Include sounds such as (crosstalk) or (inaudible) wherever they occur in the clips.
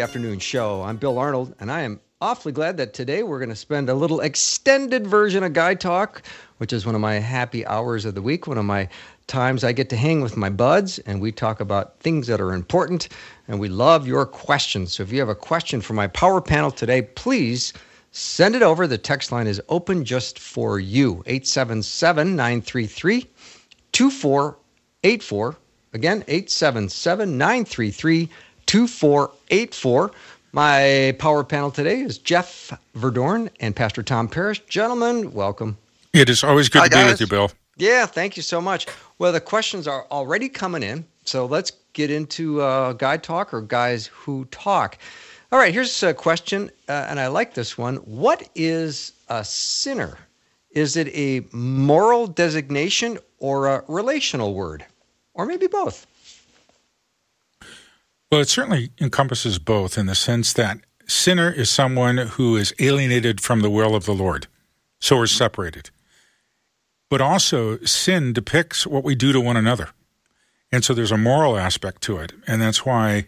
Afternoon show. I'm Bill Arnold, and I am awfully glad that today we're going to spend a little extended version of Guy Talk, which is one of my happy hours of the week, one of my times I get to hang with my buds, and we talk about things that are important, and we love your questions. So if you have a question for my power panel today, please send it over. The text line is open just for you 877 933 2484. Again, 877 933 2484. My power panel today is Jeff Verdoorn and Pastor Tom Parrish. Gentlemen, welcome. It is always good Hi, to be with you, Bill. Yeah, thank you so much. Well, the questions are already coming in, so let's get into uh, guy talk or guys who talk. All right, here's a question, uh, and I like this one. What is a sinner? Is it a moral designation or a relational word, or maybe both? Well, it certainly encompasses both in the sense that sinner is someone who is alienated from the will of the Lord, so is separated. But also, sin depicts what we do to one another. And so there's a moral aspect to it. And that's why,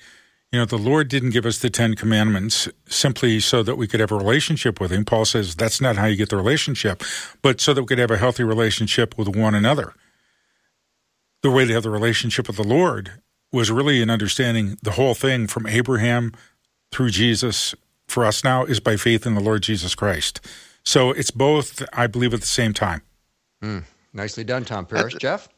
you know, the Lord didn't give us the Ten Commandments simply so that we could have a relationship with Him. Paul says that's not how you get the relationship, but so that we could have a healthy relationship with one another. The way to have the relationship with the Lord was really in understanding the whole thing from Abraham through Jesus for us now is by faith in the Lord Jesus Christ. So it's both, I believe, at the same time. Hmm. Nicely done, Tom Parrish. Jeff?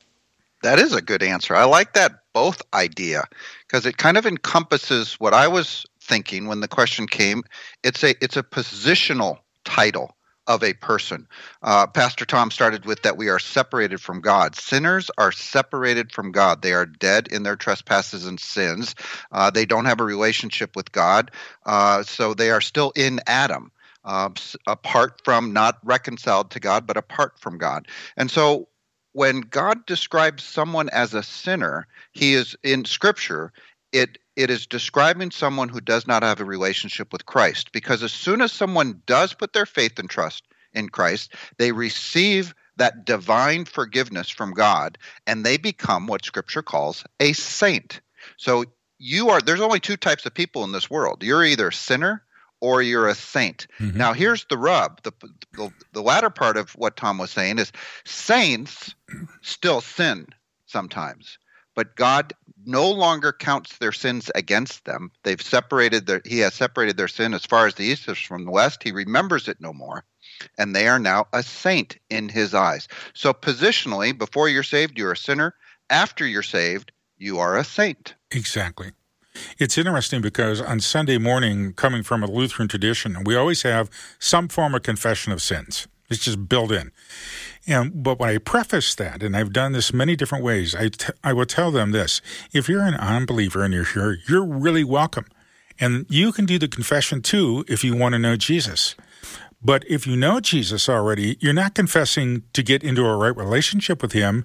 That is a good answer. I like that both idea because it kind of encompasses what I was thinking when the question came. It's a it's a positional title of a person. Uh, Pastor Tom started with that we are separated from God. Sinners are separated from God. They are dead in their trespasses and sins. Uh, they don't have a relationship with God, uh, so they are still in Adam. Uh, apart from not reconciled to God, but apart from God. And so when God describes someone as a sinner, he is in scripture, it it is describing someone who does not have a relationship with Christ because as soon as someone does put their faith and trust in Christ, they receive that divine forgiveness from God and they become what scripture calls a saint. So you are there's only two types of people in this world. You're either a sinner or you're a saint. Mhm. Now here's the rub. The, the the latter part of what Tom was saying is saints still sin sometimes, but God no longer counts their sins against them. They've separated their he has separated their sin as far as the east is from the west. He remembers it no more. And they are now a saint in his eyes. So positionally, before you're saved, you're a sinner. After you're saved, you are a saint. Exactly. It's interesting because on Sunday morning, coming from a Lutheran tradition, we always have some form of confession of sins. It's just built in. And but when I preface that, and I've done this many different ways, I, t- I will tell them this: if you're an unbeliever and you're here, you're really welcome, and you can do the confession too if you want to know Jesus. But if you know Jesus already, you're not confessing to get into a right relationship with Him.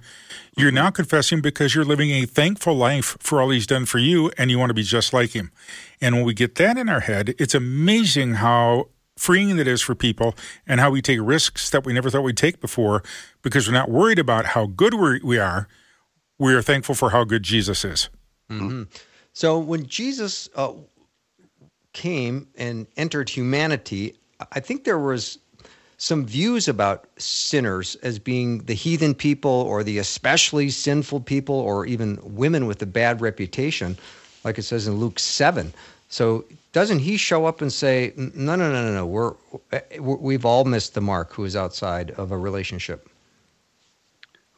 You're now confessing because you're living a thankful life for all He's done for you and you want to be just like Him. And when we get that in our head, it's amazing how freeing that is for people and how we take risks that we never thought we'd take before because we're not worried about how good we're, we are. Thankful for how good Jesus is. So when Jesus uh, came and entered humanity, I think there was some views about sinners as being the heathen people or the especially sinful people or even women with a bad reputation, like it says in Luke 7. So doesn't he show up and say, no, no, no, no, no, we're, we've all missed the mark who is outside of a relationship?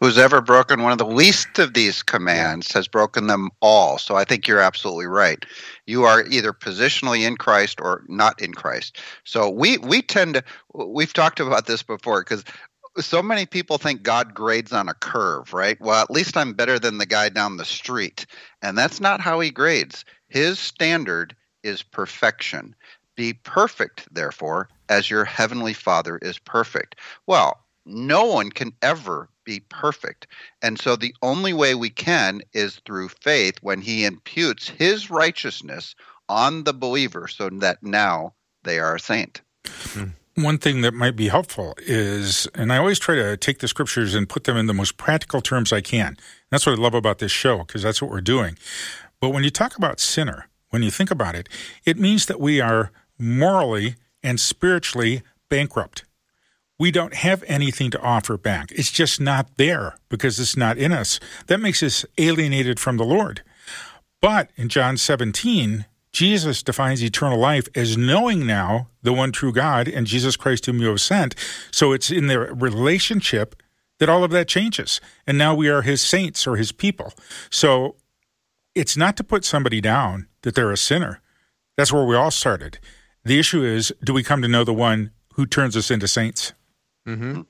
Who's ever broken one of the least of these commands has broken them all. So I think you're absolutely right. You are either positionally in Christ or not in Christ. So we we tend to we've talked about this before because so many people think God grades on a curve, right? Well, at least I'm better than the guy down the street. And that's not how he grades. His standard is perfection. Be perfect, therefore, as your heavenly Father is perfect. Well, no one can ever be perfect. And so the only way we can is through faith when he imputes his righteousness on the believer so that now they are a saint. Hmm. One thing that might be helpful is, and I always try to take the scriptures and put them in the most practical terms I can. That's what I love about this show, because that's what we're doing. But when you talk about sinner, when you think about it, it means that we are morally and spiritually bankrupt. We don't have anything to offer back. It's just not there because it's not in us. That makes us alienated from the Lord. But in John 17, Jesus defines eternal life as knowing now the one true God and Jesus Christ whom you have sent. So it's in the relationship that all of that changes. And now we are his saints or his people. So it's not to put somebody down that they're a sinner. That's where we all started. The issue is do we come to know the one who turns us into saints? Mm-hmm.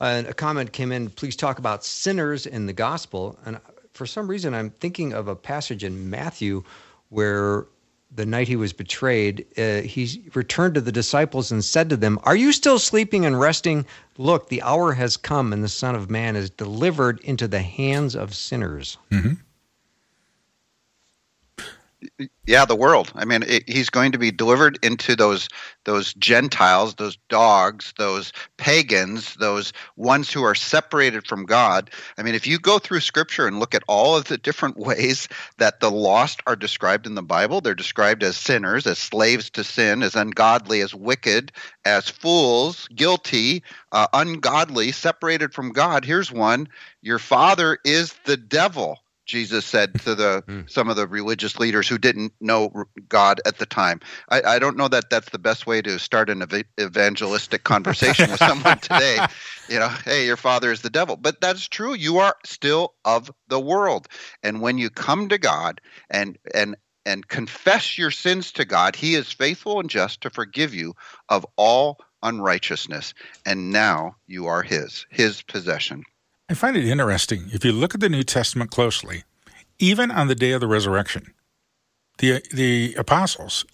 And a comment came in please talk about sinners in the gospel. And for some reason, I'm thinking of a passage in Matthew where the night he was betrayed, uh, he returned to the disciples and said to them, Are you still sleeping and resting? Look, the hour has come, and the Son of Man is delivered into the hands of sinners. Mm-hmm. Yeah the world. I mean it, he's going to be delivered into those those gentiles those dogs those pagans those ones who are separated from god. I mean if you go through scripture and look at all of the different (laughs) ways that the lost are described in the bible they're described as sinners as slaves to sin as ungodly as wicked as fools guilty uh, ungodly separated from god. Here's one. Your father is the devil Jesus said to the (laughs) mm. some of the religious leaders who didn't know God at the time. I, I don't know that that's the best way to start an ev- evangelistic conversation with someone (laughs) today. You know, hey, your father is the devil, but that's true. You are still of the world, and when you come to God and and and confess your sins to God, He is faithful and just to forgive you of all unrighteousness, and now you are His, His possession. I find it interesting. If you look at the New Testament closely, even on the day of the resurrection, the the apostles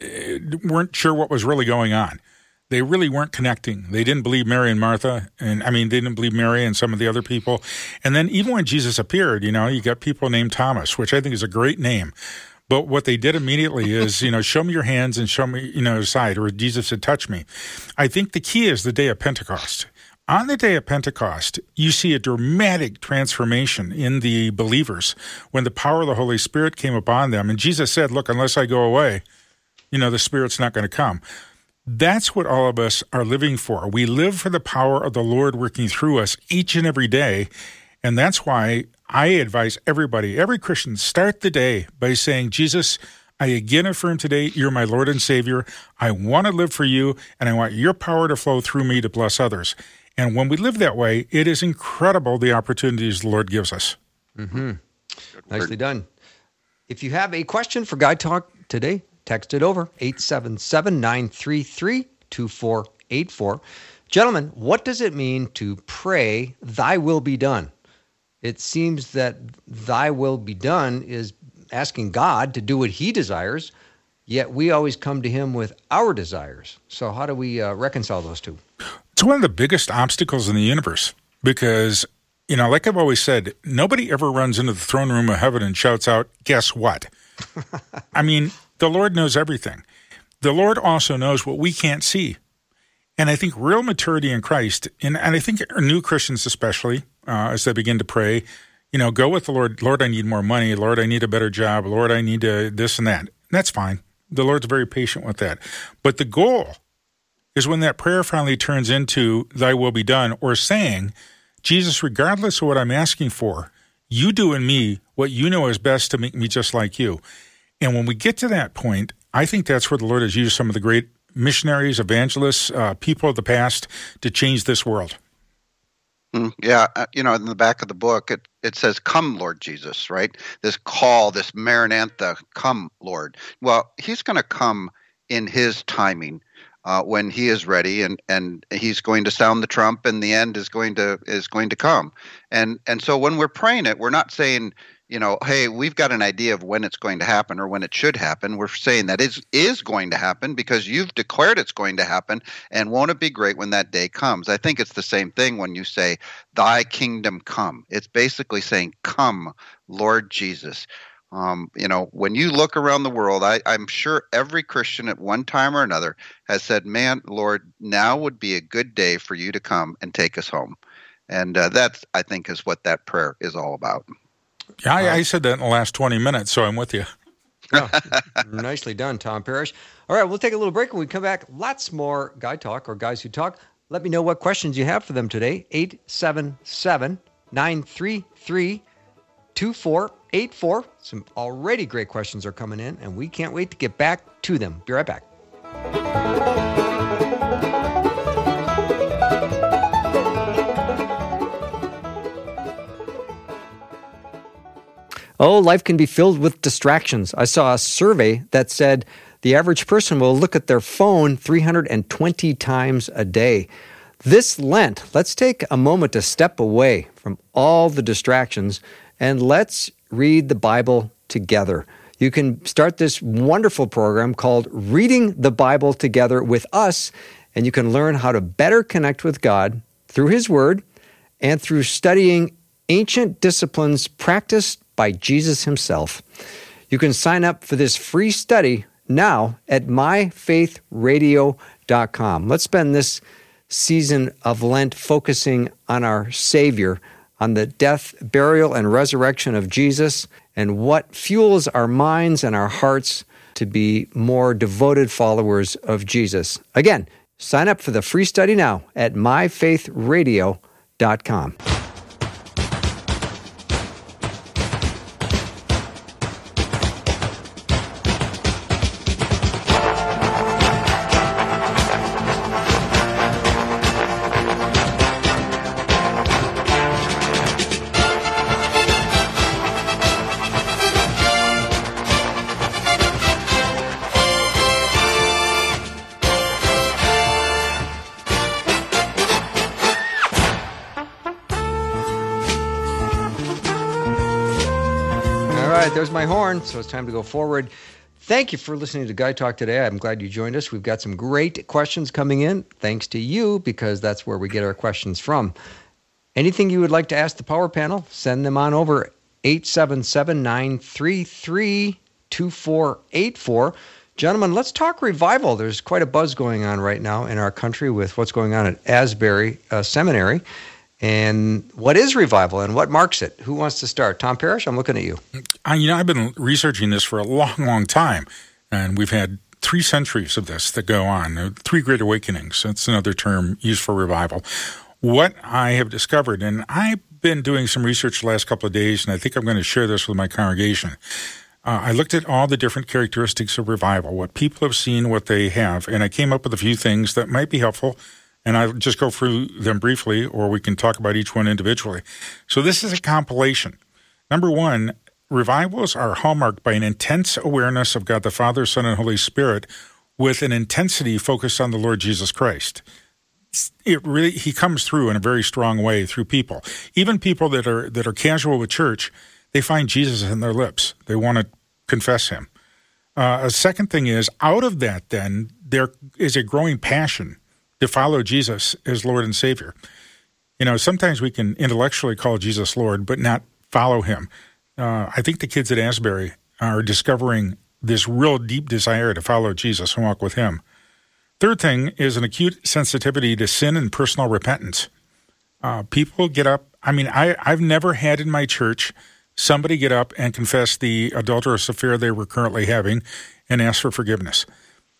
eh, weren't sure what was really going on. They really weren't connecting. They didn't believe Mary and Martha, and I mean, they didn't believe Mary and some of the other people. And then even when Jesus appeared, you know, you got people named Thomas, which I think is a great name. But what they did immediately is, you know, show me your hands and show me, you know, side, or Jesus said, touch me. I think the key is the day of Pentecost. On the day of Pentecost, you see a dramatic transformation in the believers when the power of the Holy Spirit came upon them. And Jesus said, Look, unless I go away, you know, the Spirit's not going to come. That's what all of us are living for. We live for the power of the Lord working through us each and every day. And that's why I advise everybody, every Christian, start the day by saying, Jesus, I again affirm today, you're my Lord and Savior. I want to live for you, and I want your power to flow through me to bless others. And when we live that way, it is incredible the opportunities the Lord gives us. Mm-hmm. Nicely done. If you have a question for Guy Talk today, text it over 877 933 2484. Gentlemen, what does it mean to pray, Thy will be done? It seems that Thy will be done is asking God to do what He desires, yet we always come to Him with our desires. So, how do we uh, reconcile those two? It's one of the biggest obstacles in the universe because, you know, like I've always said, nobody ever runs into the throne room of heaven and shouts out, Guess what? (laughs) I mean, the Lord knows everything. The Lord also knows what we can't see. And I think real maturity in Christ, and, and I think new Christians especially, uh, as they begin to pray, you know, go with the Lord. Lord, I need more money. Lord, I need a better job. Lord, I need to this and that. That's fine. The Lord's very patient with that. But the goal is when that prayer finally turns into, Thy will be done, or saying, Jesus, regardless of what I'm asking for, you do in me what you know is best to make me just like you. And when we get to that point, I think that's where the Lord has used some of the great missionaries, evangelists, uh, people of the past to change this world. Mm, yeah, uh, you know, in the back of the book, it, it says, Come, Lord Jesus, right? This call, this Maranatha, come, Lord. Well, he's going to come in his timing uh, when he is ready, and and he's going to sound the trump, and the end is going to is going to come. And and so when we're praying it, we're not saying you know, hey, we've got an idea of when it's going to happen or when it should happen. We're saying that is is going to happen because you've declared it's going to happen, and won't it be great when that day comes? I think it's the same thing when you say, "Thy kingdom come." It's basically saying, "Come, Lord Jesus." Um, you know, when you look around the world, I, I'm sure every Christian at one time or another has said, "Man, Lord, now would be a good day for you to come and take us home." And uh, that's, I think, is what that prayer is all about. Yeah, I, I, said that in the last 20 minutes, so I'm with you. oh, (laughs) nicely done, Tom Parrish. All right, we'll take a little break. When we come back, lots more Guy Talk or Guys Who Talk. Let me know what questions you have for them today. 877 933 2484. Some already great questions are coming in, and we can't wait to get back to them. Be right back. Oh, life can be filled with distractions. I saw a survey that said the average person will look at their phone 320 times a day. This Lent, let's take a moment to step away from all the distractions and let's read the Bible together. You can start this wonderful program called Reading the Bible Together with Us, and you can learn how to better connect with God through His Word and through studying ancient disciplines practiced by Jesus himself. You can sign up for this free study now at myfaithradio.com. Let's spend this season of Lent focusing on our Savior, on the death, burial, and resurrection of Jesus, and what fuels our minds and our hearts to be more devoted followers of Jesus. Again, sign up for the free study now at myfaithradio.com. my horn, so it's time to go forward. Thank you for listening to Guy Talk today. I'm glad you joined us. We've got some great questions coming in, thanks to you, because that's where we get our questions from. Anything you would like to ask the power panel, send them on over 877 933 2484. Gentlemen, let's talk revival. There's quite a buzz going on right now in our country with what's going on at Asbury uh, Seminary. And what is revival and what marks it? Who wants to start? Tom Parrish, I'm looking at you. I, you know, I've been researching this for a long, long time, and we've had three centuries of this that go on. Uh, three great awakenings. That's another term used for revival. What I have discovered, and I've been doing some research the last couple of days, and I think I'm going to share this with my congregation. Uh, I looked at all the different characteristics of revival, what people have seen, what they have, and I came up with a few things that might be helpful and I'll just go through them briefly, or we can talk about each one individually. So, this is a compilation. Number one, revivals are hallmarked by an intense awareness of God the Father, Son, and Holy Spirit with an intensity focused on the Lord Jesus Christ. It really he comes through in a very strong way through people. Even people that are that are casual with church, they find Jesus in their lips. They want to confess him. Uh, a second thing is out of that, then there is a growing passion to follow Jesus as Lord and Savior. You know, sometimes we can intellectually call Jesus Lord, but not follow him. Uh, I think the kids at Asbury are discovering this real deep desire to follow Jesus and walk with him. Third thing is an acute sensitivity to sin and personal repentance. Uh, people get up. I mean, I, I've never had in my church somebody get up and confess the adulterous affair they were currently having and ask for forgiveness.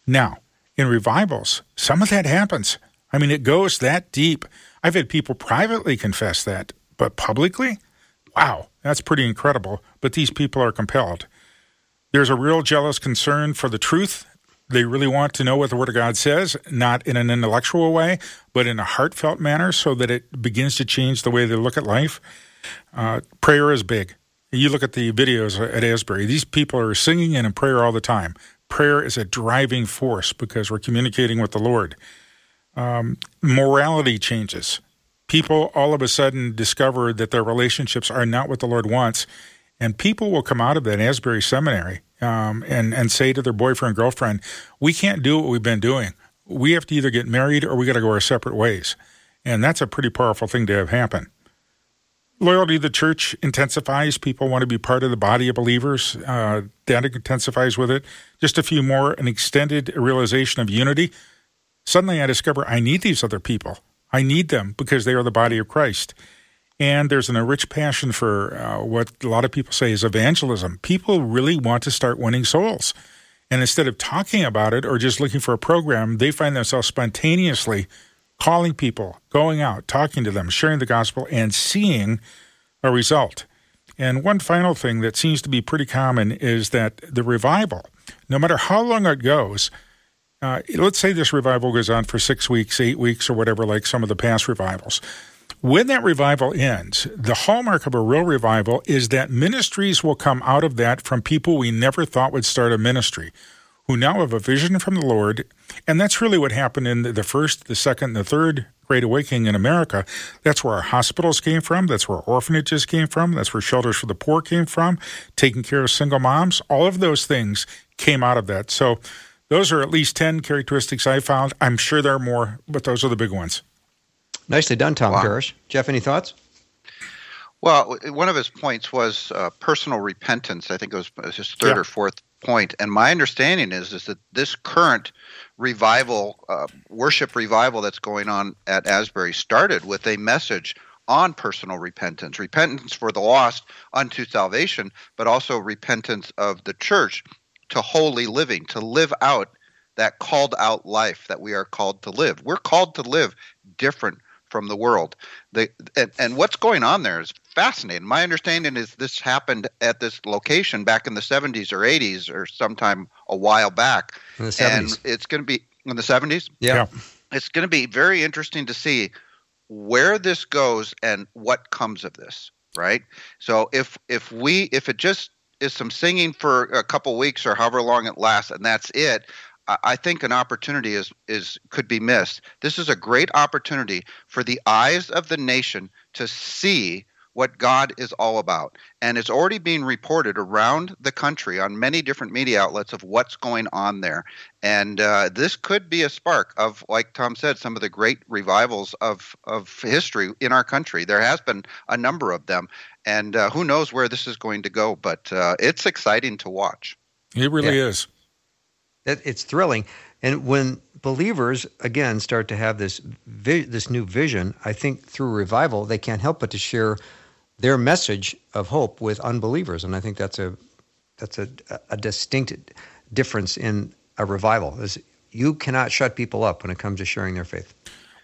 Now, in revivals, some of that happens. I mean, it goes that deep. I've had people privately confess that, but publicly? Wow, that's pretty incredible. But these people are compelled. There's a real jealous concern for the truth. They really want to know what the Word of God says, not in an intellectual way, but in a heartfelt manner so that it begins to change the way they look at life. Uh, prayer is big. You look at the videos at Asbury, these people are singing and in prayer all the time prayer is a driving force because we're communicating with the Lord. Um, morality changes. People all of a sudden discover that their relationships are not what the Lord wants, And people will come out of that Asbury Seminary um, and, and say to their boyfriend, girlfriend, we can't do what we've been doing. We have to either get married or we got to go our separate ways. And that's a pretty powerful thing to have happen. Loyalty to the church intensifies. People want to be part of the body of believers. Uh, that intensifies with it. Just a few more, an extended realization of unity. Suddenly I discover I need these other people. I need them because they are the body of Christ. And there's an rich passion for uh, what a lot of people say is evangelism. People really want to start winning souls. And instead of talking about it or just looking for a program, they find themselves spontaneously calling people, going out, talking to them, sharing the gospel, and seeing a result. And one final thing that seems to be pretty common is that the revival, no matter how long it goes, uh, let's say this revival goes on for six weeks, eight weeks, or whatever, like some of the past revivals. When that revival ends, the hallmark of a real revival is that ministries will come out of that from people we never thought would start a ministry, who now have a vision from the Lord. And that's really what happened in the first, the second, and the third Great Awakening in America. That's where our hospitals came from. That's where orphanages came from. That's where shelters for the poor came from. Taking care of single moms. All of those things came out of that. So those are at least 10 characteristics I found. I'm sure there are more, but those are the big ones. Nicely done, Tom wow. Parrish. Jeff, any thoughts? Well, one of his points was uh, personal repentance. I think it was his third yeah. or fourth point. And my understanding is is that this current revival, uh, worship revival that's going on at Asbury, started with a message on personal repentance, repentance for the lost unto salvation, but also repentance of the church to holy living, to live out that called out life that we are called to live. We're called to live different from the world. The, and, and what's going on there is fascinating. My understanding is this happened at this location back in the 70s or 80s or sometime a while back. In the 70s. And it's going to be in the 70s? Yeah. yeah. It's going to be very interesting to see where this goes and what comes of this, right? So if if we if it just is some singing for a couple weeks or however long it lasts and that's it, I think an opportunity is is could be missed. This is a great opportunity for the eyes of the nation to see what God is all about. And it's already being reported around the country on many different media outlets of what's going on there. And uh, this could be a spark of, like Tom said, some of the great revivals of, of history in our country. There has been a number of them. And uh, who knows where this is going to go, but uh, it's exciting to watch. It really yeah. is. It, it's thrilling. And when believers again start to have this vi- this new vision, I think through revival they can't help but to share their message of hope with unbelievers, and I think that's a that's a, a distinct difference in a revival. Is you cannot shut people up when it comes to sharing their faith.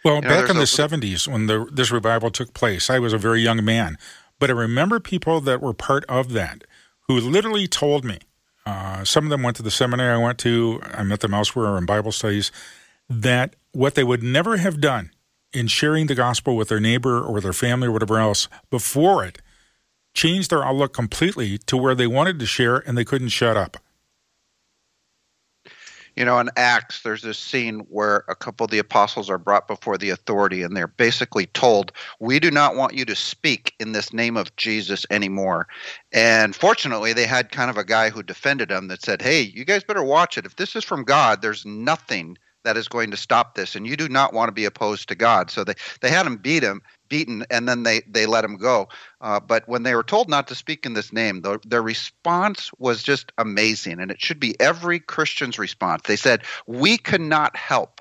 Well, you know, back in the '70s when the, this revival took place, I was a very young man, but I remember people that were part of that who literally told me uh, some of them went to the seminary I went to. I met them elsewhere in Bible studies. That what they would never have done in sharing the gospel with their neighbor or their family or whatever else before it changed their outlook completely to where they wanted to share and they couldn't shut up. You know, in Acts, there's this scene where a couple of the apostles are brought before the authority and they're basically told, We do not want you to speak in this name of Jesus anymore. And fortunately, they had kind of a guy who defended them that said, Hey, you guys better watch it. If this is from God, there's nothing that is going to stop this and you do not want to be opposed to god. So they, they had him beat him beaten and then they, they let him go. Uh, but when they were told not to speak in this name the, their response was just amazing and it should be every christian's response. They said we cannot help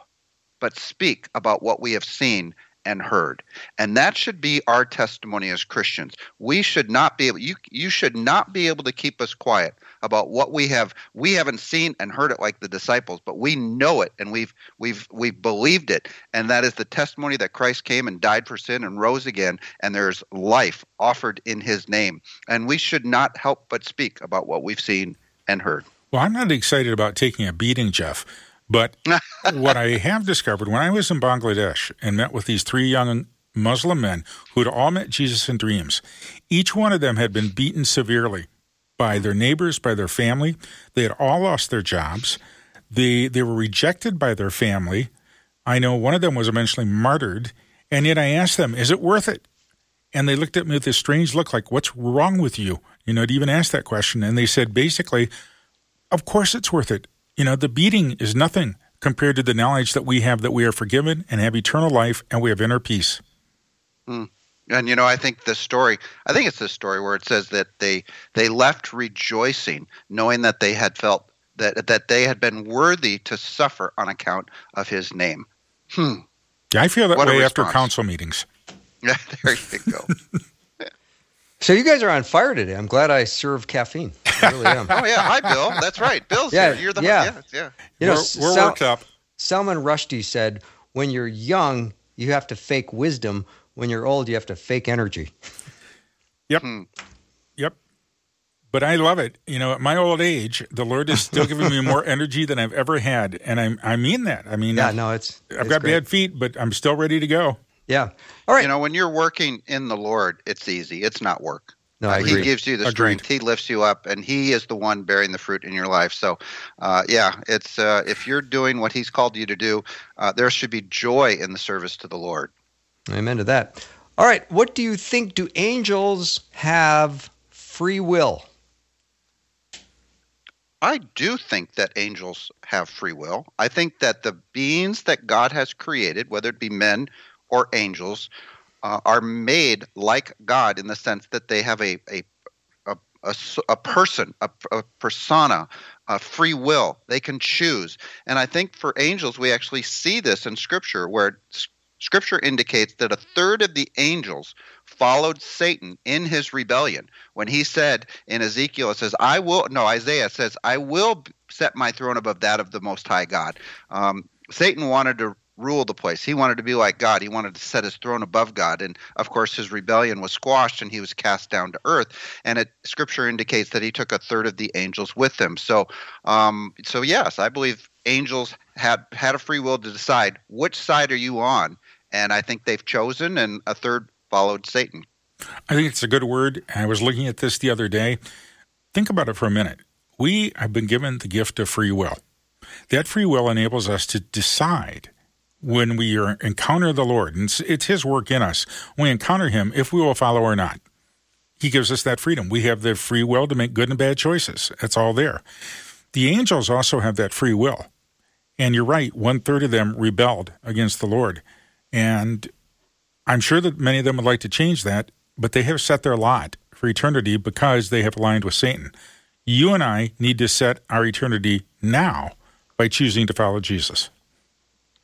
but speak about what we have seen and heard. And that should be our testimony as Christians. We should not be able you you should not be able to keep us quiet about what we have we haven't seen and heard it like the disciples, but we know it and we've we've we've believed it. And that is the testimony that Christ came and died for sin and rose again and there's life offered in his name. And we should not help but speak about what we've seen and heard. Well, I'm not excited about taking a beating, Jeff. But (laughs) what I have discovered when I was in Bangladesh and met with these three young Muslim men who had all met Jesus in dreams, each one of them had been beaten severely by their neighbors, by their family. They had all lost their jobs. They, they were rejected by their family. I know one of them was eventually martyred. And yet I asked them, is it worth it? And they looked at me with this strange look like, What's wrong with you? You know, to even ask that question. And they said, basically, Of course it's worth it. You know, the beating is nothing compared to the knowledge that we have that we are forgiven and have eternal life and we have inner peace. Mm. And you know, I think the story, I think it's the story where it says that they they left rejoicing, knowing that they had felt that that they had been worthy to suffer on account of his name. Hmm. Yeah, I feel that what way after council meetings. (laughs) Yeah, there you go. (laughs) (laughs) so you guys are on fire today. I'm glad I served caffeine. I (laughs) really am. oh yeah, hi Bill. That's right. Bill's yeah, here. You're the yeah. yeah, yeah. You know, we're, we're Sal- worked up. Salman Rushdie said, "When you're young, you have to fake wisdom. When you're old, you have to fake energy." Yep. Hmm. Yep. But I love it. You know, at my old age, the Lord is still giving me more energy than I've ever had, and I I mean that. I mean, yeah, no, it's. I've it's got great. bad feet, but I'm still ready to go. Yeah. All right. You know, when you're working in the Lord, it's easy. It's not work. No, uh, he gives you the strength. He lifts you up, and he is the one bearing the fruit in your life. So, uh, yeah, it's uh, if you're doing what he's called you to do, uh, there should be joy in the service to the Lord. Amen to that. All right, what do you think? Do angels have free will? I do think that angels have free will. I think that the beings that God has created, whether it be men or angels, uh, are made like God in the sense that they have a a a, a, a person, a, a persona, a free will. They can choose, and I think for angels we actually see this in Scripture, where Scripture indicates that a third of the angels followed Satan in his rebellion. When he said in Ezekiel, it says, I will, no, Isaiah says, I will set my throne above that of the Most High God. Um, Satan wanted to rule the place. He wanted to be like God. He wanted to set his throne above God. And of course, his rebellion was squashed and he was cast down to earth. And it, scripture indicates that he took a third of the angels with him. So, um, so yes, I believe angels had had a free will to decide which side are you on. And I think they've chosen, and a third followed Satan. I think it's a good word. I was looking at this the other day. Think about it for a minute. We have been given the gift of free will. That free will enables us to decide when we encounter the Lord, and it's His work in us, we encounter Him if we will follow or not. He gives us that freedom. We have the free will to make good and bad choices. That's all there. The angels also have that free will. And you're right, one third of them rebelled against the Lord. And I'm sure that many of them would like to change that, but they have set their lot for eternity because they have aligned with Satan. You and I need to set our eternity now by choosing to follow Jesus.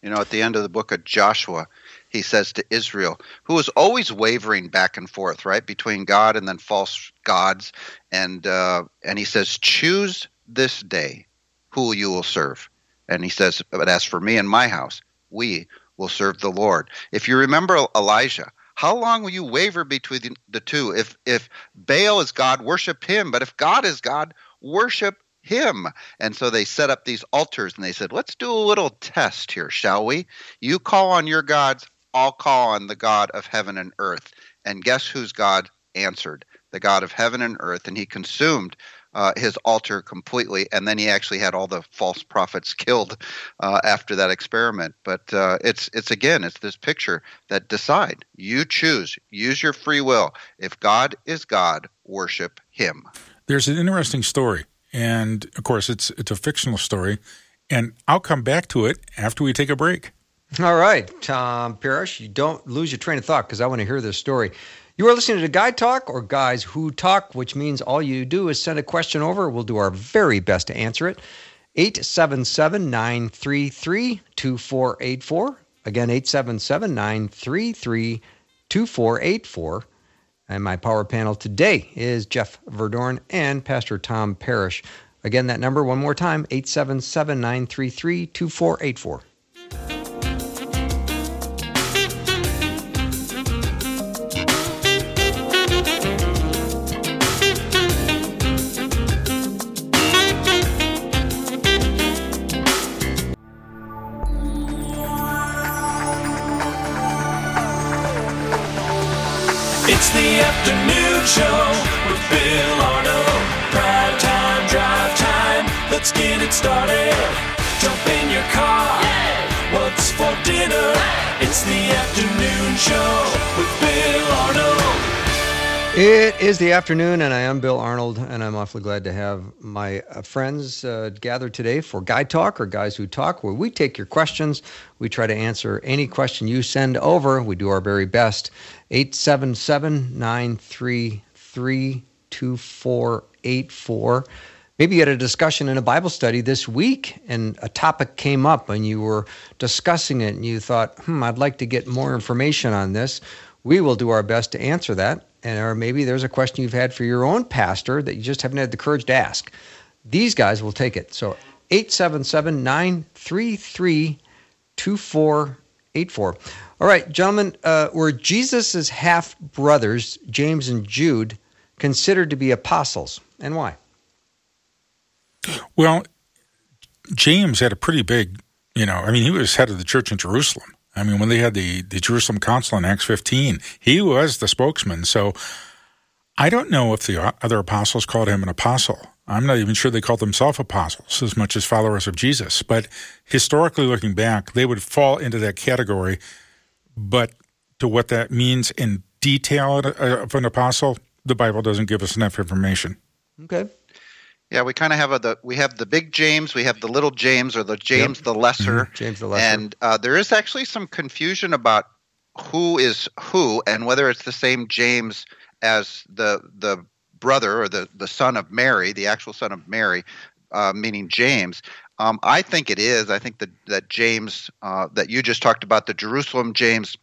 You know, at the end of the book of Joshua, he says to Israel, who was always wavering back and forth, right, between God and then false gods, and uh, and he says, choose this day who you will serve. And he says, but as for me and my house, we will serve the Lord. If you remember Elijah, how long will you waver between the two? If if Baal is God, worship him, but if God is God, worship him. And so they set up these altars and they said, let's do a little test here, shall we? You call on your gods, I'll call on the God of heaven and earth. And guess whose God answered? The God of heaven and earth. And he consumed uh, his altar completely, and then he actually had all the false prophets (laughs) killed uh, after that experiment. But uh, it's it's again, it's this picture that decide. You choose. Use your free will. If God is God, worship Him. There's an interesting story and of course, it's it's a fictional story. And I'll come back to it after we take a break. All right, Tom Parrish, you don't lose your train of thought because I want to hear this story. You are listening to Guy Talk or Guys Who Talk, which means all you do is send a question over. We'll do our very best to answer it. 877 933 2484. Again, 877 933 2484. And my power panel today is Jeff Verdoorn and Pastor Tom Parrish. Again, that number one more time 877 933 2484. It is the afternoon, and I am Bill Arnold, and I'm awfully glad to have my uh, friends uh, gathered today for Guy Talk or Guys Who Talk, where we take your questions. We try to answer any question you send over. We do our very best. 877 933 2484. Maybe you had a discussion in a Bible study this week and a topic came up and you were discussing it and you thought, hmm, I'd like to get more information on this. We will do our best to answer that and or maybe there's a question you've had for your own pastor that you just haven't had the courage to ask. These guys will take it. So 877 933 2484. All right, gentlemen, uh, were Jesus' half brothers, James and Jude, considered to be apostles, and why? Well, James had a pretty big, you know, I mean, he was head of the church in Jerusalem. I mean, when they had the, the Jerusalem Council in Acts 15, he was the spokesman. So I don't know if the uh, other apostles called him an apostle. I'm not even sure they called themselves apostles as much as followers of Jesus. But historically looking back, they would fall into that category. But to what that means in detail of an apostle, the Bible doesn't give us enough information. Okay. Yeah, we kind of have a the we have the big James, we have the little James or the James yep. the lesser. Mm-hmm. James the lesser. And uh, there is actually some confusion about who is who and whether it's the same James as the the brother or the the son of Mary, the actual son of Mary, uh, meaning James. Um, I think it is. I think that that James uh, that you just talked about, the Jerusalem James,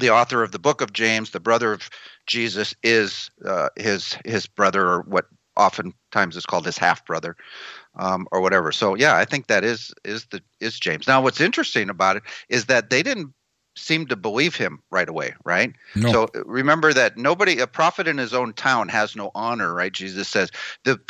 the author of the book of James, the brother of Jesus, is uh, his his brother, or what oftentimes is called his half brother um, or whatever. So yeah, I think that is is the is James. Now, what's interesting about it is that they didn't seem to believe him right away, right? No. So remember that nobody, a prophet in his own town, has no honor, right? Jesus says the.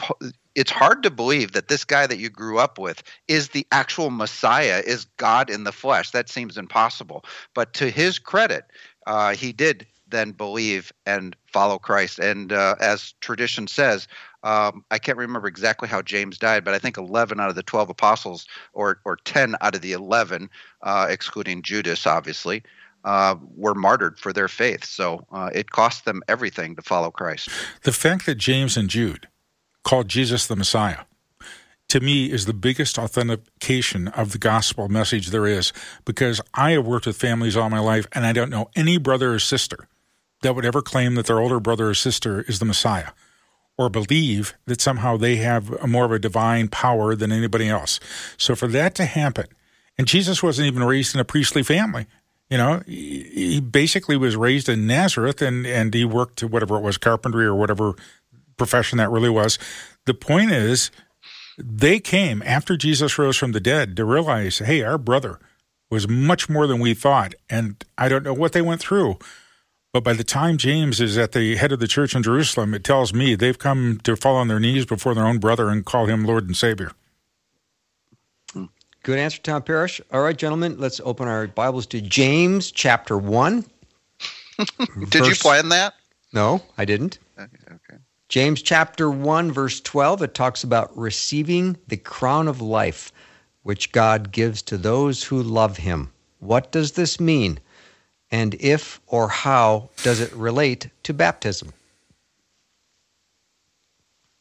It's hard to believe that this guy that you grew up with is the actual Messiah, is God in the flesh. That seems impossible. But to his credit, uh, he did then believe and follow Christ. And uh, as tradition says, um, I can't remember exactly how James died, but I think 11 out of the 12 apostles, or, or 10 out of the 11, uh, excluding Judas, obviously, uh, were martyred for their faith. So uh, it cost them everything to follow Christ. The fact that James and Jude called Jesus the Messiah, to me, is the biggest authentication of the gospel message there is because I have worked with families all my life and I don't know any brother or sister that would ever claim that their older brother or sister is the Messiah or believe that somehow they have more of a divine power than anybody else. So for that to happen, and Jesus wasn't even raised in a priestly family. You know, he basically was raised in Nazareth and, and he worked to whatever it was, carpentry or whatever profession that really was. The point is, they came after Jesus rose from the dead to realize, hey, our brother was much more than we thought. And I don't know what they went through, but by the time James is at the head of the church in Jerusalem, it tells me they've come to fall on their knees before their own brother and call him Lord and Savior. Hmm. Good answer, Tom Parrish. All right, gentlemen, let's open our Bibles to James chapter 1. (laughs) Did verse... you plan that? No, I didn't. Okay, okay. James chapter 1, verse 12, it talks about receiving the crown of life, which God gives to those who love him. What does this mean? And if or how does it relate to baptism?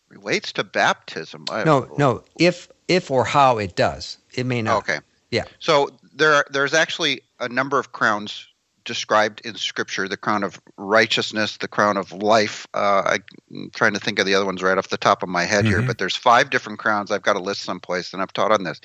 Relates to baptism? No, no. If if or how it does, it may not. Okay. Yeah. So there are, there's actually a number of crowns described in Scripture: the crown of righteousness, the crown of life. Uh, I'm trying to think of the other ones right off the top of my head mm-hmm. here, but there's five different crowns. I've got a list someplace, and I've taught on this.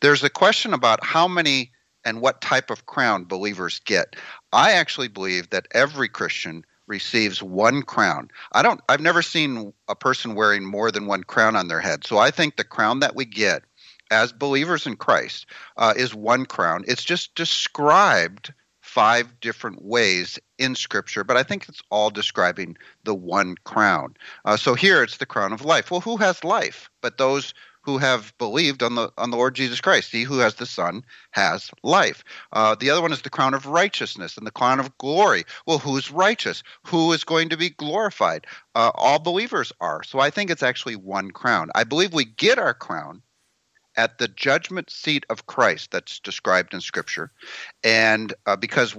There's a question about how many and what type of crown believers get. I actually believe that every Christian receives one crown. I don't I've never seen a person wearing more than one crown on their head. So I think the crown that we get as believers in Christ uh, is one crown. It's just described five different ways in Scripture, but I think it's all describing the one crown. Uh, so here it's the crown of life. Well, who has life but those who have believed on the on the Lord Jesus Christ. He who has the Son has life. Uh, the other one is the crown of righteousness and the crown of glory. Well, who's righteous? Who is going to be glorified? Uh, all believers are. So I think it's actually one crown. I believe we get our crown at the judgment seat of Christ that's described in Scripture, and uh, because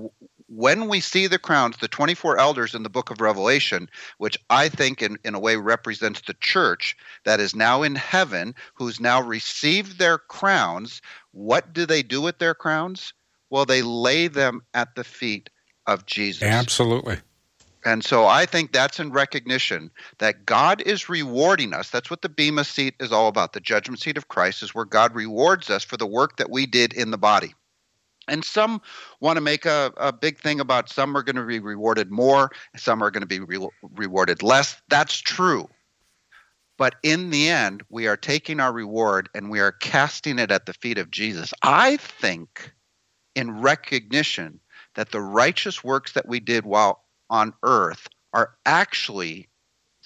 when we see the crowns, the 24 elders in the book of Revelation, which I think in, in a way represents the church that is now in heaven, who's now received their crowns, what do they do with their crowns? Well, they lay them at the feet of Jesus. Absolutely. And so I think that's in recognition that God is rewarding us. That's what the Bema seat is all about. The judgment seat of Christ is where God rewards us for the work that we did in the body. And some want to make a, a big thing about some are going to be rewarded more, some are going to be re- rewarded less. That's true. But in the end, we are taking our reward and we are casting it at the feet of Jesus. I think in recognition that the righteous works that we did while on earth are actually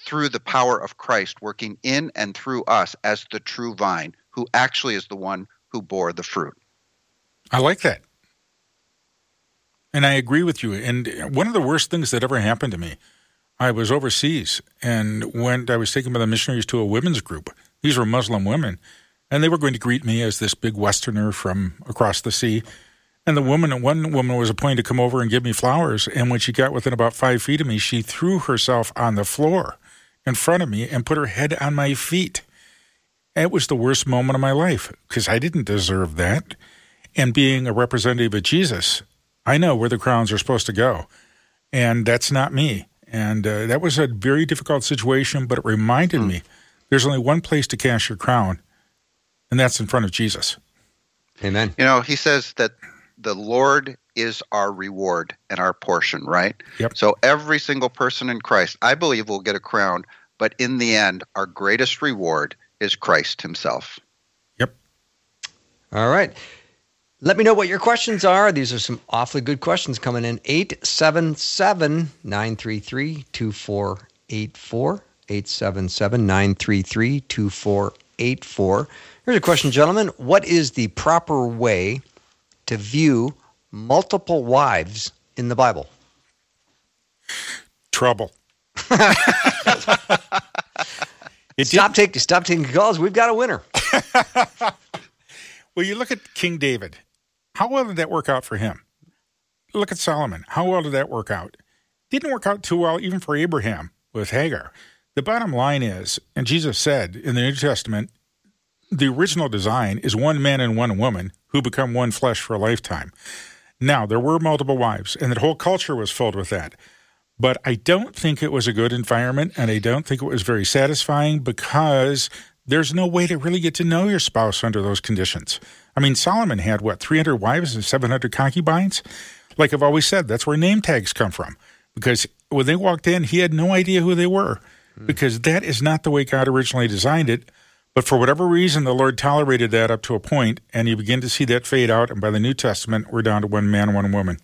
through the power of Christ working in and through us as the true vine, who actually is the one who bore the fruit. I like that. And I agree with you. And one of the worst things that ever happened to me, I was overseas and went, I was taken by the missionaries to a women's group. These were Muslim women. And they were going to greet me as this big Westerner from across the sea. And the woman, one woman was appointed to come over and give me flowers. And when she got within about five feet of me, she threw herself on the floor in front of me and put her head on my feet. It was the worst moment of my life because I didn't deserve that. And being a representative of Jesus, I know where the crowns are supposed to go. And that's not me. And uh, that was a very difficult situation, but it reminded mm. me there's only one place to cast your crown, and that's in front of Jesus. Amen. You know, he says that the Lord is our reward and our portion, right? Yep. So every single person in Christ, I believe, will get a crown, but in the end, our greatest reward is Christ himself. Yep. All right. Let me know what your questions are. These are some awfully good questions coming in. 877 933 2484. 877 933 2484. Here's a question, gentlemen. What is the proper way to view multiple wives in the Bible? Trouble. (laughs) stop, take, stop taking calls. We've got a winner. (laughs) well, you look at King David. How well did that work out for him? Look at Solomon. How well did that work out? Didn't work out too well even for Abraham with Hagar. The bottom line is, and Jesus said in the New Testament, the original design is one man and one woman who become one flesh for a lifetime. Now, there were multiple wives, and the whole culture was filled with that. But I don't think it was a good environment, and I don't think it was very satisfying because there's no way to really get to know your spouse under those conditions. I mean, Solomon had what, 300 wives and 700 concubines? Like I've always said, that's where name tags come from. Because when they walked in, he had no idea who they were, mm. because that is not the way God originally designed it. But for whatever reason, the Lord tolerated that up to a point, and you begin to see that fade out. And by the New Testament, we're down to one man, one woman.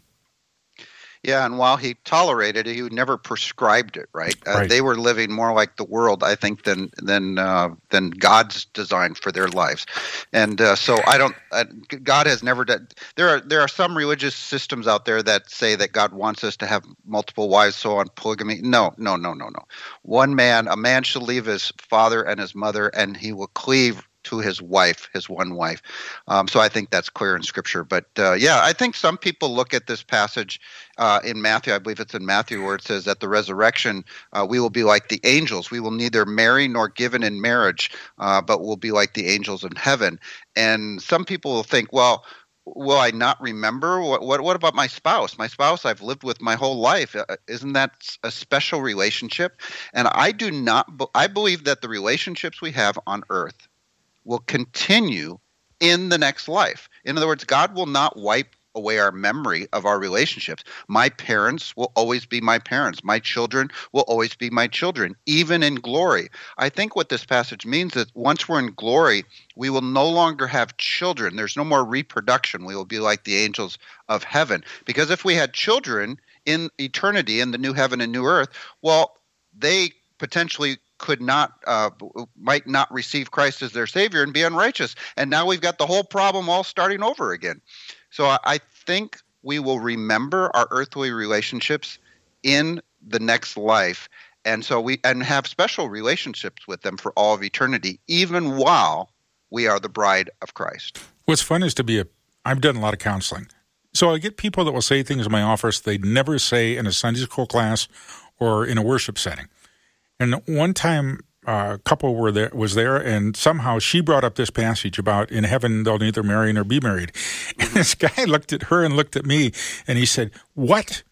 Yeah, and while he tolerated it, he never prescribed it. Right? Uh, right. They were living more like the world, I think, than than uh, than God's design for their lives. And uh, so I don't. Uh, God has never done. There are there are some religious systems out there that say that God wants us to have multiple wives, so on polygamy. No, no, no, no, no. One man, a man shall leave his father and his mother, and he will cleave to his wife, his one wife. Um, so I think that's clear in Scripture. But uh, yeah, I think some people look at this passage uh, in Matthew. I believe it's in Matthew where it says, "At the resurrection, uh, we will be like the angels. We will neither marry nor given in marriage, uh, but will be like the angels in heaven." And some people will think, well. Will I not remember? What, what what about my spouse? My spouse I've lived with my whole life. Uh, isn't that a special relationship? And I do not. I believe that the relationships we have on earth will continue in the next life. In other words, God will not wipe away our memory of our relationships. My parents will always be my parents. My children will always be my children, even in glory. I think what this passage means is once we're in glory, we will no longer have children. There's no more reproduction. We will be like the angels of heaven. Because if we had children in eternity in the new heaven and new earth, well, they potentially could not uh, might not receive Christ as their Savior and be unrighteous. And now we've got the whole problem all starting over again. So I, I think we will remember our earthly relationships in the next life, and so we and have special relationships with them for all of eternity, even while we are the bride of Christ. What's fun is to be a. I've done a lot of counseling, So I get people that will say things in my office they'd never say in a Sunday school class or in a worship setting. And one time, a couple were there was there, and somehow she brought up this passage about in heaven they'll neither marry nor be married. (laughs) And this guy looked at her and looked at me, and he said, "What?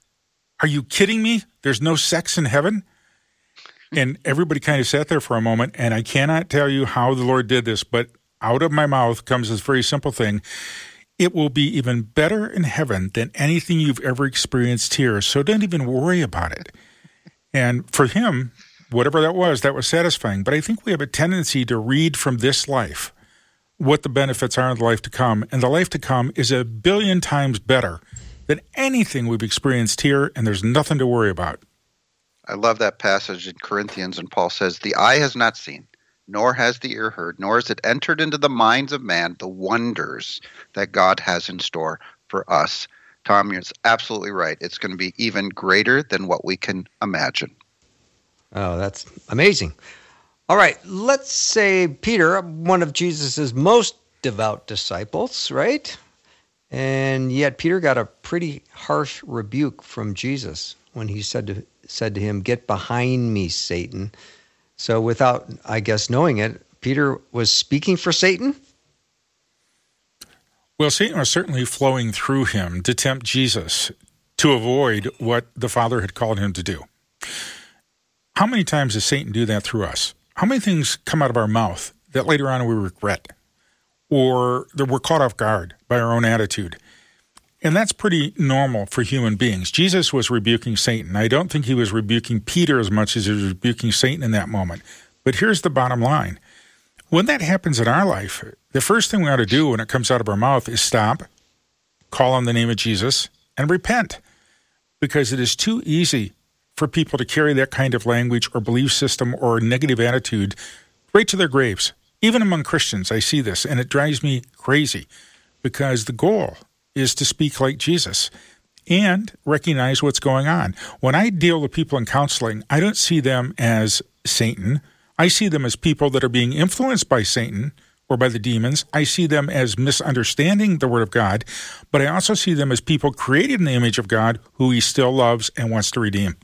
Are you kidding me? There's no sex in heaven." And everybody kind of sat there for a moment, and I cannot tell you how the Lord did this, but out of my mouth comes this very simple thing. It will be even better in heaven than anything you've ever experienced here. So don't even worry about it. And for him, whatever that was, that was satisfying. But I think we have a tendency to read from this life what the benefits are in the life to come. And the life to come is a billion times better than anything we've experienced here, and there's nothing to worry about. I love that passage in Corinthians, and Paul says, The eye has not seen, nor has the ear heard, nor has it entered into the minds of man the wonders that God has in store for us. Tom, you're absolutely right. It's going to be even greater than what we can imagine. Oh, that's amazing. All right, let's say Peter, one of Jesus's most devout disciples, right? And yet Peter got a pretty harsh rebuke from Jesus when he said to said to him, "Get behind me, Satan." So without I guess knowing it, Peter was speaking for Satan? Well, Satan was certainly flowing through him to tempt Jesus to avoid what the Father had called him to do. How many times does Satan do that through us? How many things come out of our mouth that later on we regret or that we're caught off guard by our own attitude? And that's pretty normal for human beings. Jesus was rebuking Satan. I don't think he was rebuking Peter as much as he was rebuking Satan in that moment. But here's the bottom line when that happens in our life, the first thing we ought to do when it comes out of our mouth is stop, call on the name of Jesus, and repent. Because it is too easy for people to carry that kind of language or belief system or negative attitude right to their graves. Even among Christians, I see this, and it drives me crazy because the goal is to speak like Jesus and recognize what's going on. When I deal with people in counseling, I don't see them as Satan. I see them as people that are being influenced by Satan or by the demons. I see them as misunderstanding the Word of God, but I also see them as people created in the image of God who He still loves and wants to redeem.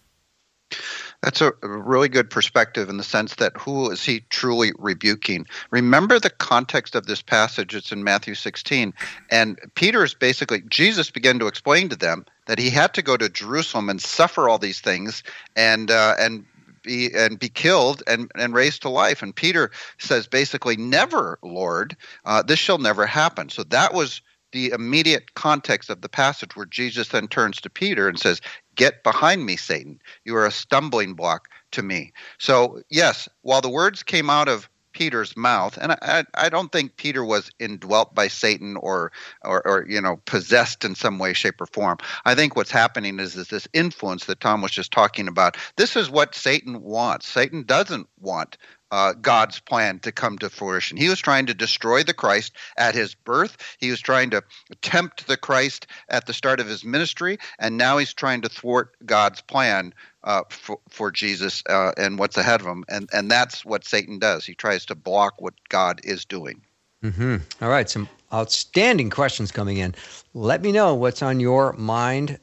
That's a really good perspective in the sense that who is he truly rebuking? Remember the context of this passage. It's in Matthew 16. And Peter is basically, Jesus began to explain to them that he had to go to Jerusalem and suffer all these things and, uh, and, be, and be killed and, and raised to life. And Peter says basically, Never, Lord, uh, this shall never happen. So that was the immediate context of the passage where Jesus then turns to Peter and says, Get behind me, Satan. You are a stumbling block to me. So, yes, while the words came out of Peter's mouth, and I, I don't think Peter was indwelt by Satan or, or, or, you know, possessed in some way, shape, or form. I think what's happening is, is this influence that Tom was just talking about. This is what Satan wants. Satan doesn't want uh, God's plan to come to fruition. He was trying to destroy the Christ at his birth. He was trying to tempt the Christ at the start of his ministry, and now he's trying to thwart God's plan uh, for, for, Jesus uh, and what's ahead of him. And and that's what Satan does. He tries to block what God is doing. Mm-hmm. All right, some outstanding questions coming in. Let me know what's on your mind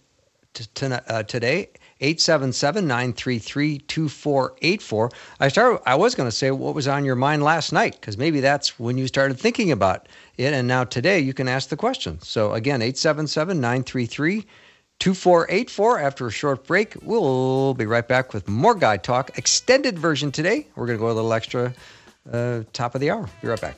t- t- uh, 877-933-2484. I started I was going to say what was on your mind last night because maybe that's when you started thinking about it and now today you can ask the question. So again 877-933-2484 after a short break. We'll be right back with more guy talk extended version today. We're going to go a little extra uh, top of the hour. Be right back.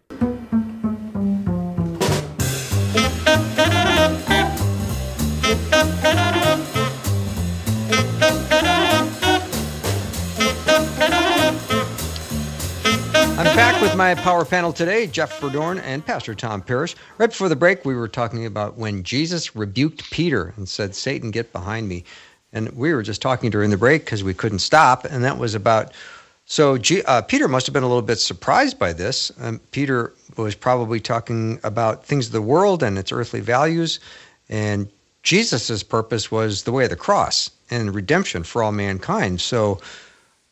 with my power panel today, Jeff Verdoorn and Pastor Tom Parrish. Right before the break, we were talking about when Jesus rebuked Peter and said, Satan, get behind me. and we were just talking during the break because we couldn't stop, and that was about. So G, uh, Peter must have been a little bit surprised by this. Um, Peter was probably talking about things of the world and its earthly values, and Jesus's purpose was the way of the cross and redemption for all mankind. So,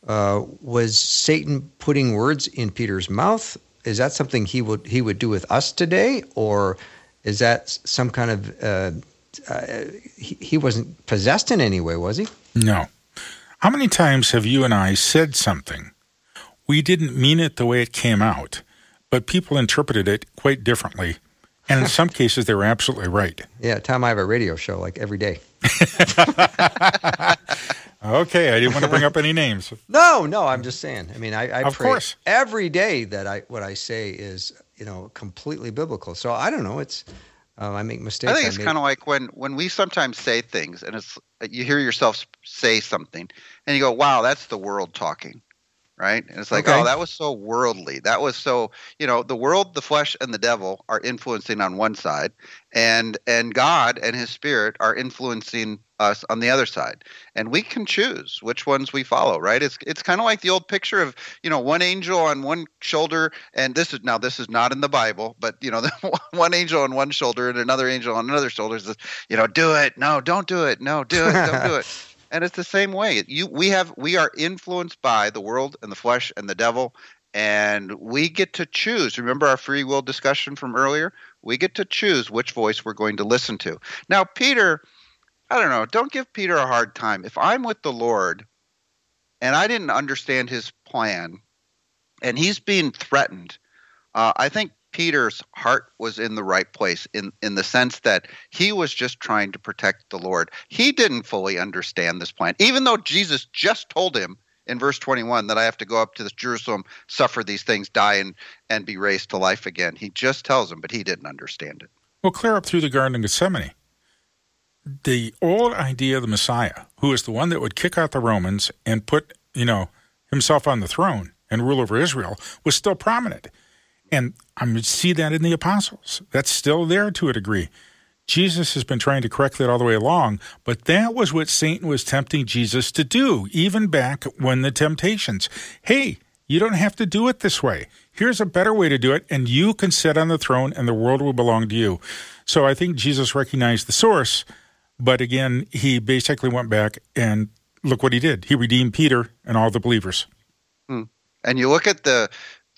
uh, was Satan putting words in Peter's mouth? Is that something he would he would do with us today, or is that some kind of uh, uh, he, he wasn't possessed in any way, was he? No. How many times have you and I said something? We didn't mean it the way it came out, but people interpreted it quite differently. And in some (laughs) cases, they were absolutely right. Yeah, Tom, I have a radio show like every day. (laughs) Okay, I didn't want to bring up any names. (laughs) No, no, I'm just saying. I mean, I, I Of pray course. every day that I what I say is you know completely biblical. So I don't know. It's uh, I make mistakes. I think it's make- kind of like when when we sometimes say things and it's you hear yourself say something and you go, "Wow, that's the world talking." Right? And it's like, Okay. "Oh, that was so worldly. That was so, you know, the world, the flesh and the devil are influencing on one side and and God and his spirit are influencing us on the other side. And we can choose which ones we follow, right? It's it's kind of like the old picture of, you know, one angel on one shoulder and this is now this is not in the Bible, but you know, (laughs) one angel on one shoulder and another angel on another shoulder says, you know, do it. No, don't do it. No, do it. Don't do (laughs) it. And it's the same way. You we have we are influenced by the world and the flesh and the devil and we get to choose. Remember our free will discussion from earlier? We get to choose which voice we're going to listen to. Now, Peter, I don't know, don't give Peter a hard time. If I'm with the Lord and I didn't understand his plan and he's being threatened, uh, I think Peter's heart was in the right place in, in the sense that he was just trying to protect the Lord. He didn't fully understand this plan, even though Jesus just told him in verse 21 that I have to go up to Jerusalem, suffer these things, die, and, and be raised to life again. He just tells him, but he didn't understand it. Well, clear up through the Garden of Gethsemane. The old idea of the Messiah, who is the one that would kick out the Romans and put, you know, himself on the throne and rule over Israel, was still prominent. And I see that in the apostles. That's still there to a degree. Jesus has been trying to correct that all the way along, but that was what Satan was tempting Jesus to do, even back when the temptations. Hey, you don't have to do it this way. Here's a better way to do it, and you can sit on the throne, and the world will belong to you. So I think Jesus recognized the source, but again, he basically went back and look what he did. He redeemed Peter and all the believers. Hmm. And you look at the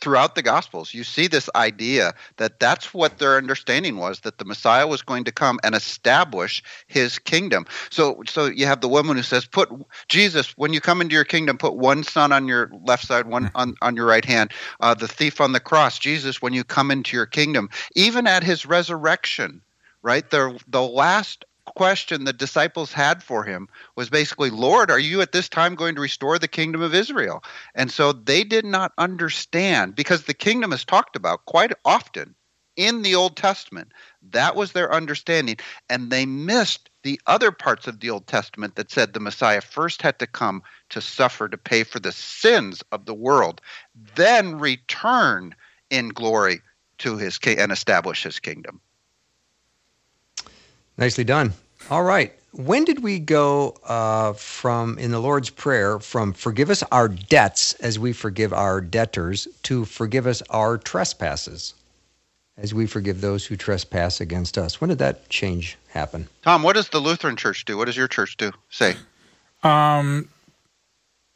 throughout the gospels you see this idea that that's what their understanding was that the messiah was going to come and establish his kingdom. So so you have the woman who says put jesus when you come into your kingdom put one son on your left side one on, on your right hand uh, the thief on the cross. Jesus when you come into your kingdom. Even at his resurrection right the the last question the disciples had for him was basically lord are you at this time going to restore the kingdom of israel and so they did not understand because the kingdom is talked about quite often in the Old Testament. That was their understanding. And they missed the other parts of the Old Testament that said the Messiah first had to come to suffer to pay for the sins of the world, then return in glory to his king and establish his kingdom. Nicely done. All right. When did we go uh, from, in the Lord's Prayer, from forgive us our debts as we forgive our debtors to forgive us our trespasses as we forgive those who trespass against us? When did that change happen? Tom, what does the Lutheran Church do? What does your church do? Say. Um,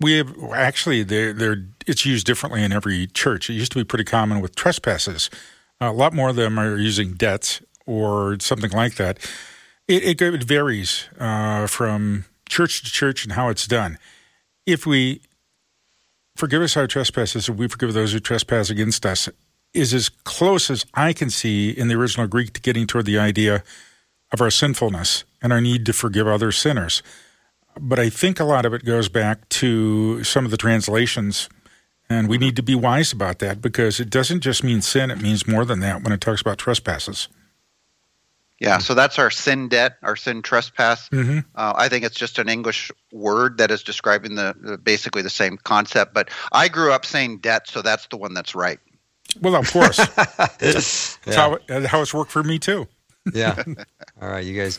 we have actually they're, they're it's used differently in every church. It used to be pretty common with trespasses. a lot more of them are using debts or something like that. It, it, it varies uh, from church to church and how it's done. If we forgive us our trespasses, and we forgive those who trespass against us, is as close as I can see in the original Greek to getting toward the idea of our sinfulness and our need to forgive other sinners but I think a lot of it goes back to some of the translations. And we need to be wise about that because it doesn't just mean sin, it means more than that when it talks about trespasses. Yeah, so that's our sin debt, our sin trespass. Mhm. Uh, I think it's just an English word that is describing the, the basically the same concept. But I grew up saying debt, so that's the one that's right. Well, of course. (laughs) That's how, it- how it's worked for me, too. Yeah. (laughs) All right. You guys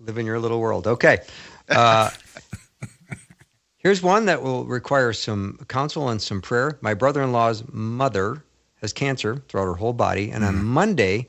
live in your little world. Okay. Uh, Here's one that will require some counsel and some prayer. My brother in law's mother has cancer throughout her whole body. And on Monday,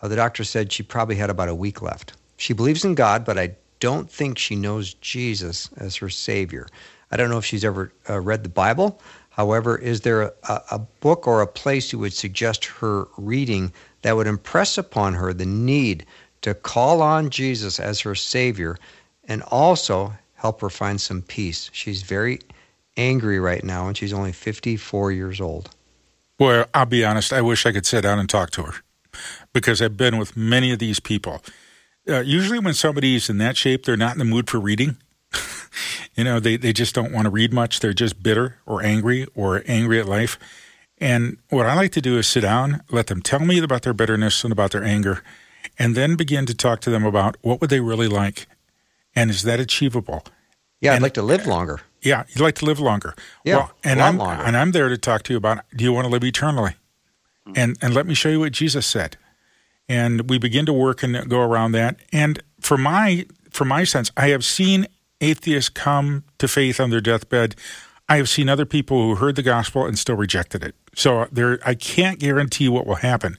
uh, the doctor said she probably had about a week left. She believes in God, but I don't think she knows Jesus as her Savior. I don't know if she's ever uh, read the Bible. However, is there a, a book or a place you would suggest her reading that would impress upon her the need to call on Jesus as her Savior and also help her find some peace? She's very angry right now, and she's only 54 years old. Well, I'll be honest. I wish I could sit down and talk to her because I've been with many of these people. Uh, usually, when somebody's in that shape, they're not in the mood for reading. (laughs) you know, they, they just don't want to read much. They're just bitter or angry or angry at life. And what I like to do is sit down, let them tell me about their bitterness and about their anger, and then begin to talk to them about what would they really like, and is that achievable? Yeah, I'd like to live longer. Yeah, you'd like to live longer. Yeah, well, and I'm longer. and I'm there to talk to you about do you want to live eternally? Mm. And and let me show you what Jesus said. And we begin to work and go around that. And for my for my sense, I have seen atheists come to faith on their deathbed. I have seen other people who heard the gospel and still rejected it. So there I can't guarantee what will happen.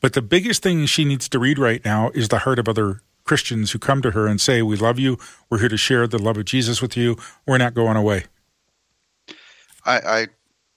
But the biggest thing she needs to read right now is the heart of other Christians who come to her and say, We love you. We're here to share the love of Jesus with you. We're not going away. I, I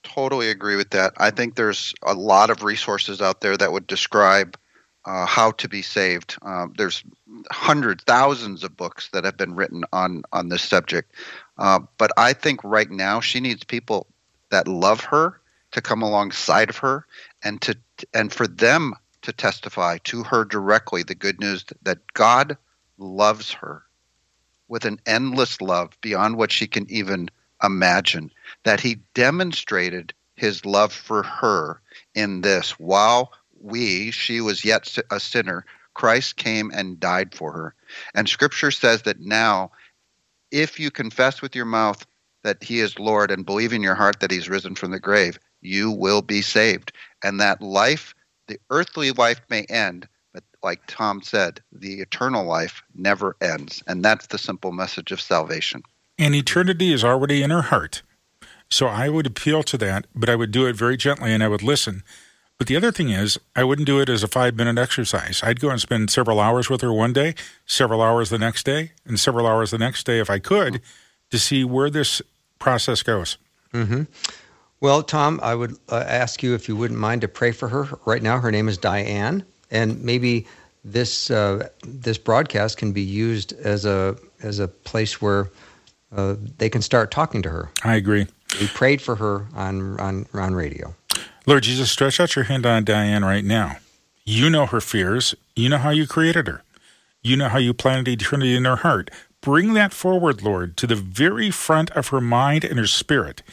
totally agree with that. I think there's a lot of resources out there that would describe uh, how to be saved. Um, there's hundreds, thousands of books that have been written on on this subject. Uh, but I think right now she needs people that love her to come alongside of her and to and for them to testify to her directly the good news that God loves her with an endless love beyond what she can even imagine that he demonstrated his love for her in this. While we she was yet a sinner christ came and died for her. And scripture says that now if you confess with your mouth that he is lord and believe in your heart that he's risen from the grave you will be saved. And that life the earthly life may end but like tom said the eternal life never ends. And that's the simple message of salvation And eternity is already in her heart. So I would appeal to that, but I would do it very gently and I would listen. But the other thing is, I wouldn't do it as a five minute exercise. I'd go and spend several hours with her one day, several hours the next day, and several hours the next day if I could to see where this process goes. Well, Tom, I would uh, ask you if you wouldn't mind to pray for her. Right now, her name is Diane, and maybe this uh, this broadcast can be used as a as a place where uh, they can start talking to her. I agree. We prayed for her on on on radio. Lord Jesus, stretch out your hand on Diane right now. You know her fears. You know how you created her. You know how you planted eternity in her heart. Bring that forward, Lord, to the very front of her mind and her spirit.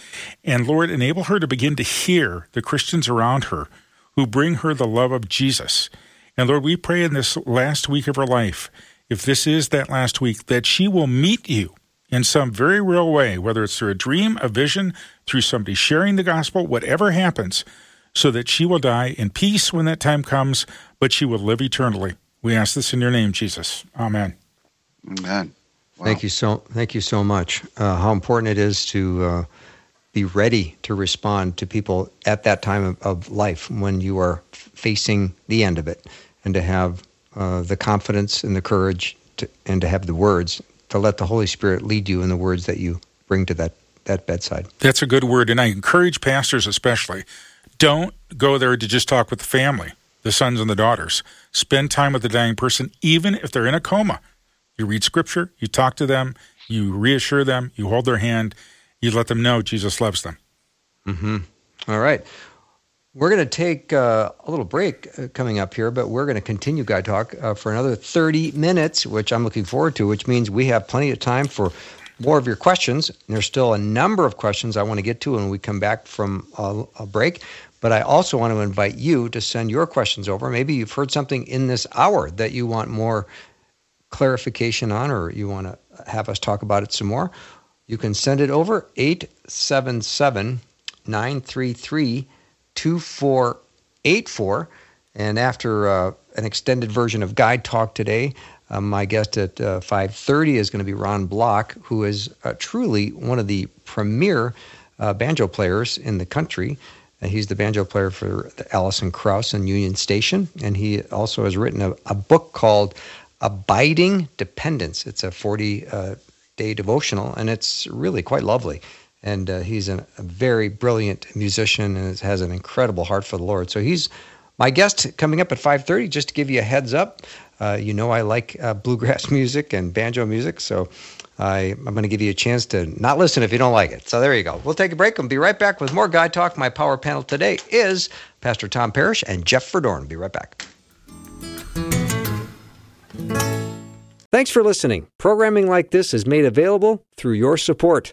And Lord, enable her to begin to hear the Christians around her who bring her the love of Jesus. And Lord, we pray in this last week of her life, if this is that last week, that she will meet you in some very real way, whether it's through a dream, a vision, through somebody sharing the gospel, whatever happens, so that she will die in peace when that time comes, but she will live eternally. We ask this in your name, Jesus. Amen. amen Wow. Thank you so thank you so much. Uh, how important it is to uh, be ready to respond to people at that time of, of life when you are f- facing the end of it, and to have uh, the confidence and the courage to, and to have the words to let the Holy Spirit lead you in the words that you bring to that that bedside. That's a good word. And I encourage pastors, especially, don't go there to just talk with the family, the sons and the daughters. Spend time with the dying person, even if they're in a coma. You read scripture, you talk to them, you reassure them, you hold their hand, you let them know Jesus loves them. Mm-hmm. All right. We're going to take uh, a little break uh, coming up here, but we're going to continue Guy Talk uh, for another 30 minutes, which I'm looking forward to, which means we have plenty of time for more of your questions. There's still a number of questions I want to get to when we come back from a, a break. But I also want to invite you to send your questions over. Maybe you've heard something in this hour that you want more clarification on, or you want to have us talk about it some more. You can send it over 877 933 2484. And after uh, an extended version of Guy Talk today, Uh, my guest at uh, 5:30 is going to be Ron Block, who is uh, truly one of the premier uh, banjo players in the country. Uh, he's the banjo player for the Alison Krauss and Union Station, and he also has written a, a book called Abiding Dependence. It's a 40 uh, day devotional, and it's really quite lovely. And uh, he's an, a very brilliant musician and has an incredible heart for the Lord. So he's my guest coming up at 5:30. Just to give you a heads up, uh, you know I like uh, bluegrass (laughs) music and banjo music, so I, I'm going to give you a chance to not listen if you don't like it. So there you go. We'll take a break and be right back with more Guy Talk. My power panel today is Pastor Tom Parrish and Jeff Verdoorn. Be right back. Thanks for listening. Programming like this is made available through your support.